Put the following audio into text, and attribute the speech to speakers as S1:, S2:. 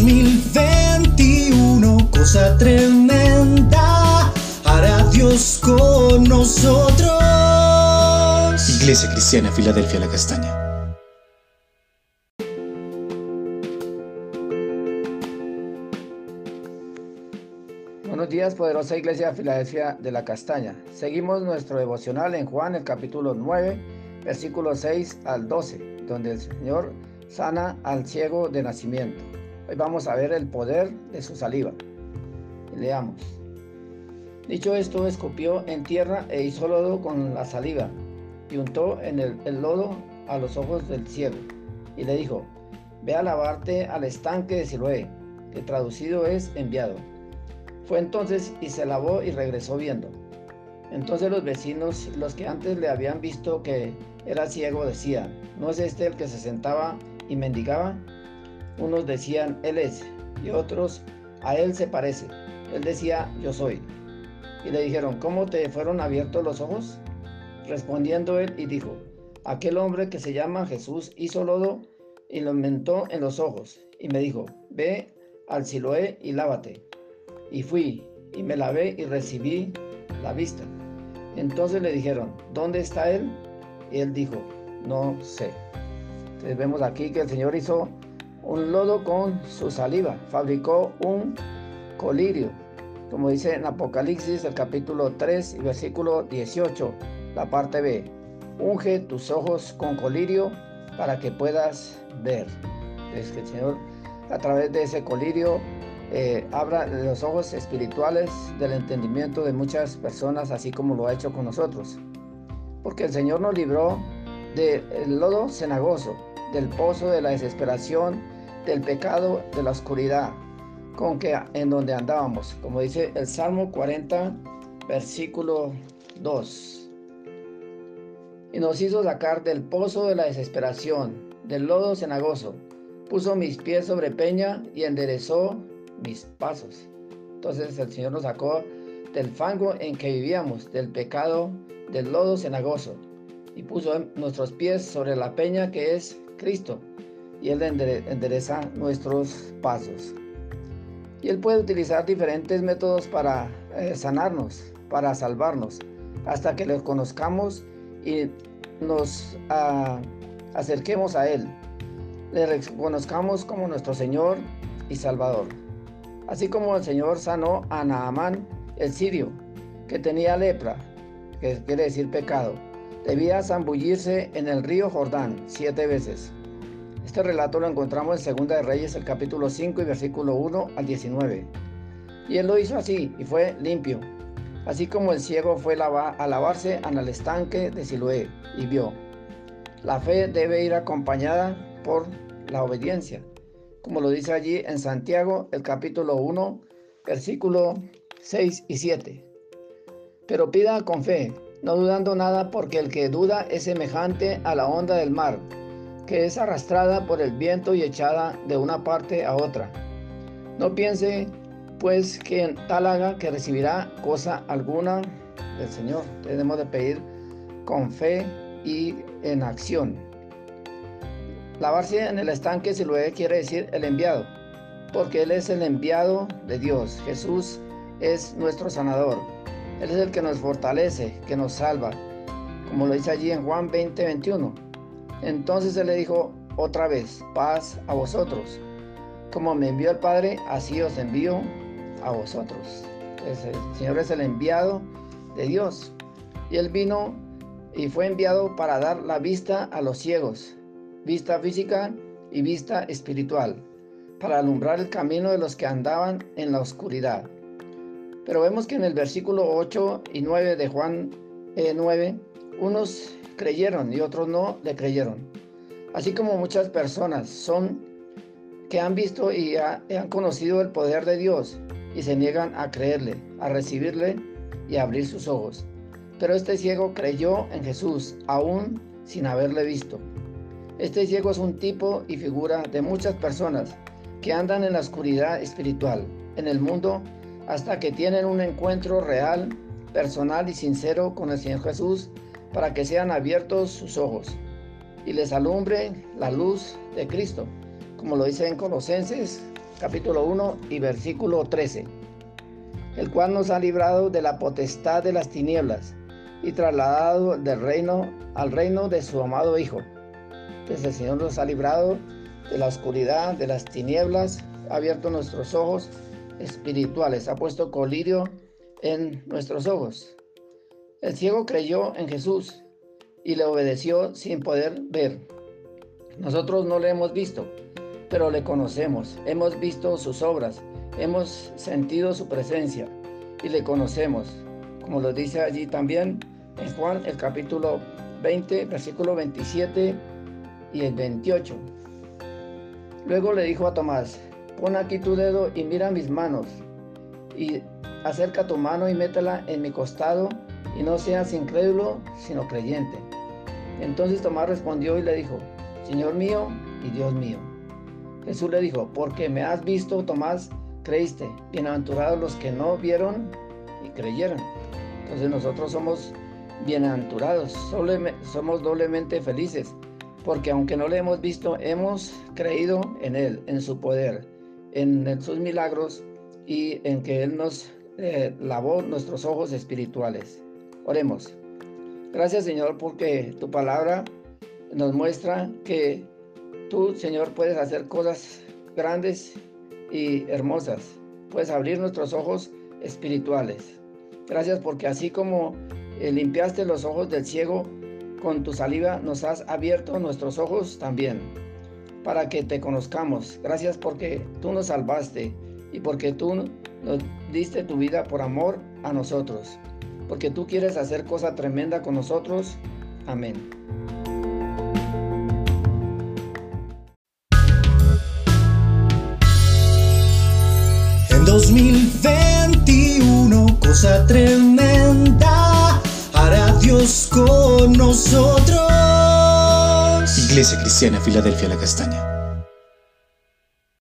S1: 2021, cosa tremenda, hará Dios con nosotros.
S2: Iglesia Cristiana, Filadelfia, la Castaña.
S3: Buenos días, poderosa Iglesia Filadelfia de la Castaña. Seguimos nuestro devocional en Juan, el capítulo 9, versículo 6 al 12, donde el Señor sana al ciego de nacimiento. Hoy vamos a ver el poder de su saliva. Leamos. Dicho esto, escupió en tierra e hizo lodo con la saliva y untó en el, el lodo a los ojos del ciego y le dijo, ve a lavarte al estanque de Siloé, que traducido es enviado. Fue entonces y se lavó y regresó viendo. Entonces los vecinos, los que antes le habían visto que era ciego, decían, ¿no es este el que se sentaba y mendigaba? Unos decían, Él es, y otros, a Él se parece. Él decía, yo soy. Y le dijeron, ¿cómo te fueron abiertos los ojos? Respondiendo él y dijo, aquel hombre que se llama Jesús hizo lodo y lo mentó en los ojos, y me dijo, ve al Siloé y lávate. Y fui, y me lavé y recibí la vista. Entonces le dijeron, ¿dónde está él? Y él dijo, no sé. Entonces vemos aquí que el Señor hizo un lodo con su saliva, fabricó un colirio, como dice en Apocalipsis el capítulo 3 y versículo 18, la parte B. Unge tus ojos con colirio para que puedas ver. Es que el Señor a través de ese colirio eh, abra los ojos espirituales del entendimiento de muchas personas, así como lo ha hecho con nosotros. Porque el Señor nos libró del lodo cenagoso, del pozo de la desesperación, del pecado, de la oscuridad, con que en donde andábamos, como dice el Salmo 40, versículo 2. Y nos hizo sacar del pozo de la desesperación, del lodo cenagoso, puso mis pies sobre peña y enderezó mis pasos. Entonces el Señor nos sacó del fango en que vivíamos, del pecado, del lodo cenagoso, y puso nuestros pies sobre la peña que es Cristo, y Él endereza nuestros pasos. Y Él puede utilizar diferentes métodos para eh, sanarnos, para salvarnos, hasta que los conozcamos y nos ah, acerquemos a Él, le reconozcamos como nuestro Señor y Salvador. Así como el Señor sanó a Naamán, el sirio, que tenía lepra, que quiere decir pecado, debía zambullirse en el río Jordán siete veces. Este relato lo encontramos en 2 de Reyes, el capítulo 5 y versículo 1 al 19. Y él lo hizo así y fue limpio, así como el ciego fue a lavarse en el estanque de Siloé y vio. La fe debe ir acompañada por la obediencia como lo dice allí en Santiago, el capítulo 1, versículo 6 y 7. Pero pida con fe, no dudando nada, porque el que duda es semejante a la onda del mar, que es arrastrada por el viento y echada de una parte a otra. No piense, pues, que tal haga que recibirá cosa alguna del Señor. Tenemos de pedir con fe y en acción. Lavarse en el estanque Siloé quiere decir el enviado, porque Él es el enviado de Dios. Jesús es nuestro sanador. Él es el que nos fortalece, que nos salva, como lo dice allí en Juan 20, 21. Entonces Él le dijo otra vez, paz a vosotros. Como me envió el Padre, así os envío a vosotros. el Señor es el enviado de Dios. Y Él vino y fue enviado para dar la vista a los ciegos, vista física y vista espiritual, para alumbrar el camino de los que andaban en la oscuridad. Pero vemos que en el versículo 8 y 9 de Juan 9, eh, unos creyeron y otros no le creyeron. Así como muchas personas son que han visto y han conocido el poder de Dios y se niegan a creerle, a recibirle y a abrir sus ojos. Pero este ciego creyó en Jesús aún sin haberle visto. Este ciego es un tipo y figura de muchas personas que andan en la oscuridad espiritual, en el mundo, hasta que tienen un encuentro real, personal y sincero con el Señor Jesús para que sean abiertos sus ojos y les alumbre la luz de Cristo, como lo dice en Colosenses capítulo 1 y versículo 13, el cual nos ha librado de la potestad de las tinieblas y trasladado del reino al reino de su amado Hijo. Entonces el Señor nos ha librado de la oscuridad, de las tinieblas, ha abierto nuestros ojos espirituales, ha puesto colirio en nuestros ojos. El ciego creyó en Jesús y le obedeció sin poder ver. Nosotros no le hemos visto, pero le conocemos. Hemos visto sus obras, hemos sentido su presencia y le conocemos. Como lo dice allí también en Juan el capítulo 20, versículo 27 y el 28. Luego le dijo a Tomás, pon aquí tu dedo y mira mis manos, y acerca tu mano y métela en mi costado, y no seas incrédulo, sino creyente. Entonces Tomás respondió y le dijo, Señor mío y Dios mío. Jesús le dijo, porque me has visto, Tomás, creíste. Bienaventurados los que no vieron y creyeron. Entonces nosotros somos bienaventurados, somos doblemente felices, porque aunque no le hemos visto, hemos creído en Él, en su poder, en sus milagros y en que Él nos eh, lavó nuestros ojos espirituales. Oremos. Gracias Señor porque tu palabra nos muestra que tú Señor puedes hacer cosas grandes y hermosas. Puedes abrir nuestros ojos espirituales. Gracias porque así como eh, limpiaste los ojos del ciego con tu saliva, nos has abierto nuestros ojos también para que te conozcamos. Gracias porque tú nos salvaste y porque tú nos diste tu vida por amor a nosotros. Porque tú quieres hacer cosa tremenda con nosotros. Amén.
S1: En 2021, cosa tremenda hará Dios con nosotros.
S2: Iglesia Cristiana Filadelfia La Castaña